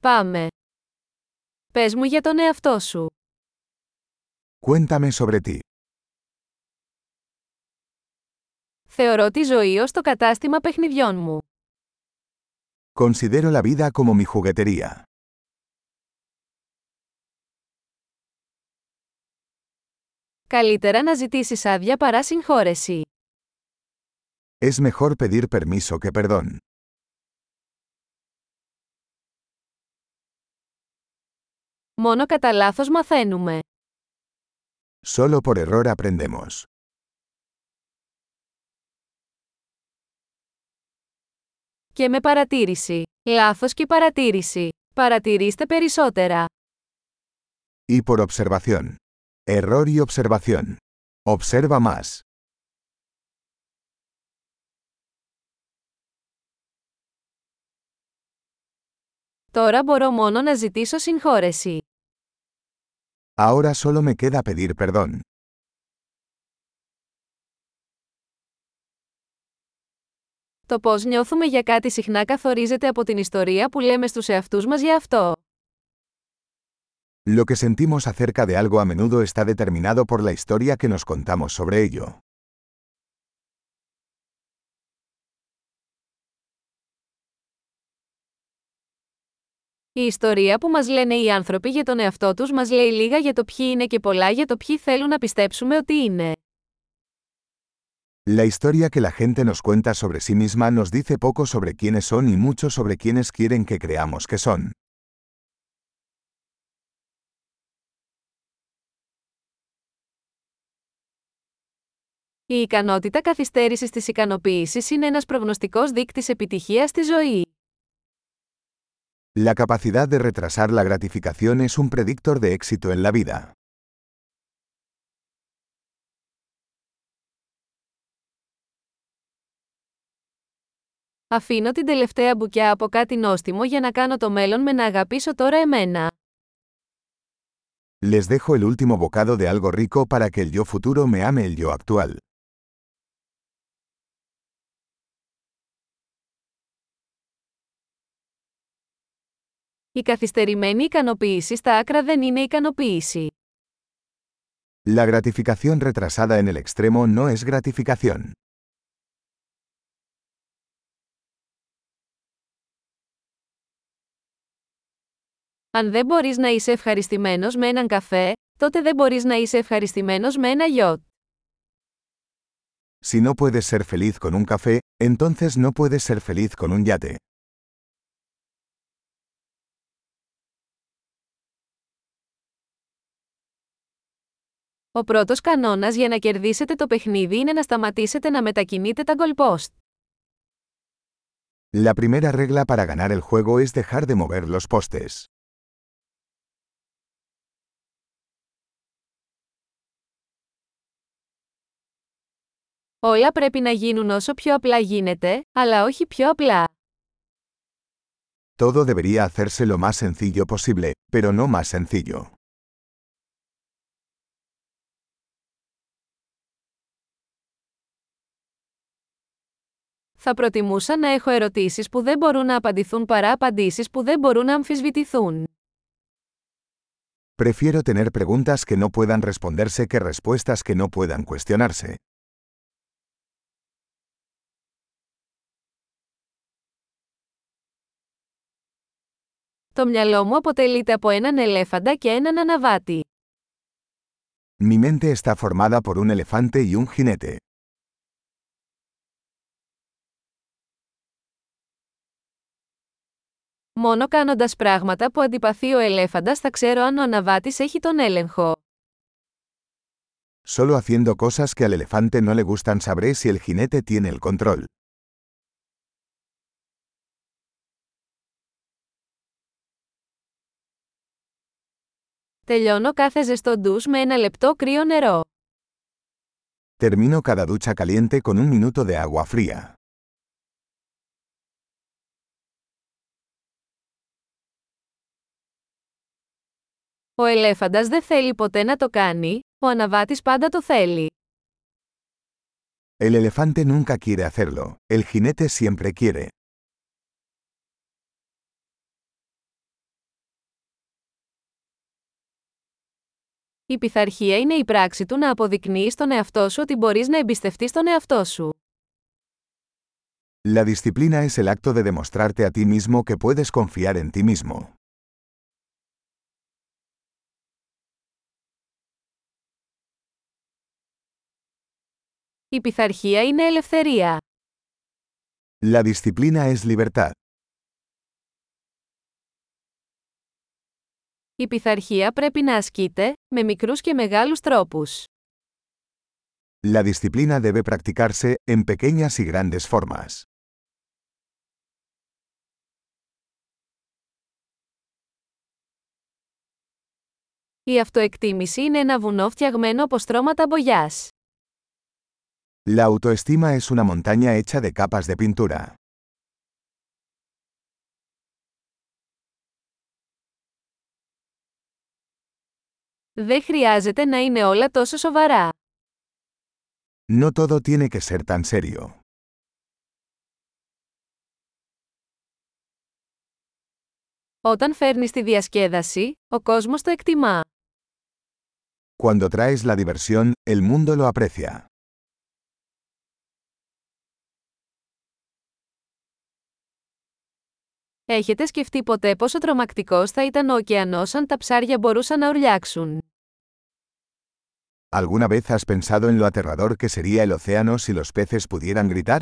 Πάμε. Πες μου για τον εαυτό σου. Cuéntame sobre ti. Θεωρώ τη ζωή ως το κατάστημα παιχνιδιών μου. Considero la vida como mi juguetería. Καλύτερα να ζητήσεις άδεια παρά συγχώρεση. Es mejor pedir permiso que perdón. Μόνο κατά λάθος μαθαίνουμε. Solo por error aprendemos. Και με παρατήρηση. Λάθος και παρατήρηση. Παρατηρήστε περισσότερα. Y por observación. Error y observación. Observa más. Τώρα μπορώ μόνο να ζητήσω συγχώρεση. Ahora solo me queda pedir perdón. Το πώς νιώθουμε για κάτι συχνά καθορίζεται από την ιστορία που λέμε στους εαυτούς μας για αυτό. Lo que sentimos acerca de algo a menudo está determinado por la historia que nos contamos sobre ello. Η ιστορία που μας λένε οι άνθρωποι για τον εαυτό τους μας λέει λίγα για το ποιοι είναι και πολλά για το ποιοι θέλουν να πιστέψουμε ότι είναι. La historia que la gente nos cuenta sobre sí misma nos dice poco sobre quiénes son y mucho sobre quiénes quieren que creamos que son. Η ικανότητα καθυστέρησης της ικανοποίησης είναι ένας προγνωστικός δείκτης επιτυχίας στη ζωή. La capacidad de retrasar la gratificación es un predictor de éxito en la vida. Αφήνω την τελευταία μπουκιά από κάτι νόστιμο για να κάνω το μέλλον με να αγαπήσω τώρα εμένα. Les dejo el último bocado de algo rico para que el yo futuro me ame el yo actual. Η καθυστερημένη ικανοποίηση στα άκρα δεν είναι ικανοποίηση. La gratificación retrasada en el extremo no es gratificación. Αν δεν μπορείς να είσαι ευχαριστημένος με έναν καφέ, τότε δεν μπορείς να είσαι ευχαριστημένος με ένα γιότ. Si no puedes ser feliz con un café, entonces no puedes ser feliz con un yate. Ο πρώτος κανόνας για να κερδίσετε το παιχνίδι είναι να σταματήσετε να μετακινείτε τα goalpost. La primera regla para ganar el juego es dejar de mover los postes. Όλα πρέπει να γίνουν όσο πιο απλά γίνεται, αλλά όχι πιο απλά. Todo debería hacerse lo más sencillo posible, pero no más sencillo. Θα προτιμούσα να έχω ερωτήσεις που δεν μπορούν να απαντηθούν παρά απαντήσεις που δεν μπορούν να αμφισβητηθούν. Prefiero tener preguntas que no puedan responderse que respuestas que no puedan cuestionarse. Το μυαλό μου αποτελείται από έναν ελέφαντα και έναν αναβάτη. Mi mente está formada por un elefante y un jinete. Μόνο κάνοντας πράγματα που αντιπαθεί ο ελέφαντας θα ξέρω αν ο αναβάτης έχει τον έλεγχο. Solo haciendo cosas que al elefante no le gustan sabré si el jinete tiene el control. Τελειώνω κάθε ζεστό ντους με ένα λεπτό κρύο νερό. Termino cada ducha caliente con un minuto de agua fría. Ο ελέφαντας δεν θέλει ποτέ να το κάνει, ο αναβάτης πάντα το θέλει. El elefante nunca quiere hacerlo, el jinete siempre quiere. Η πειθαρχία είναι η πράξη του να αποδεικνύει στον εαυτό σου ότι μπορείς να εμπιστευτείς τον εαυτό σου. La disciplina es el acto de demostrarte a ti mismo que puedes confiar en ti mismo. Η πειθαρχία είναι ελευθερία. La disciplina es libertad. Η πειθαρχία πρέπει να ασκείται, με μικρούς και μεγάλους τρόπους. La disciplina debe practicarse, en pequeñas y grandes formas. Η αυτοεκτίμηση είναι ένα βουνό φτιαγμένο από στρώματα μπογιάς. La autoestima es una montaña hecha de capas de pintura. Δεν χρειάζεται να είναι όλα τόσο σοβαρά. No todo tiene que ser tan serio. Όταν φέρνεις τη διασκέδαση, ο κόσμος το εκτιμά. Cuando traes la diversión, el mundo lo aprecia. Έχετε σκεφτεί ποτέ πόσο τρομακτικός θα ήταν ο ωκεανός αν τα ψάρια μπορούσαν να ουρλιάξουν; ¿Alguna vez has pensado en lo aterrador que sería el océano si los peces pudieran gritar?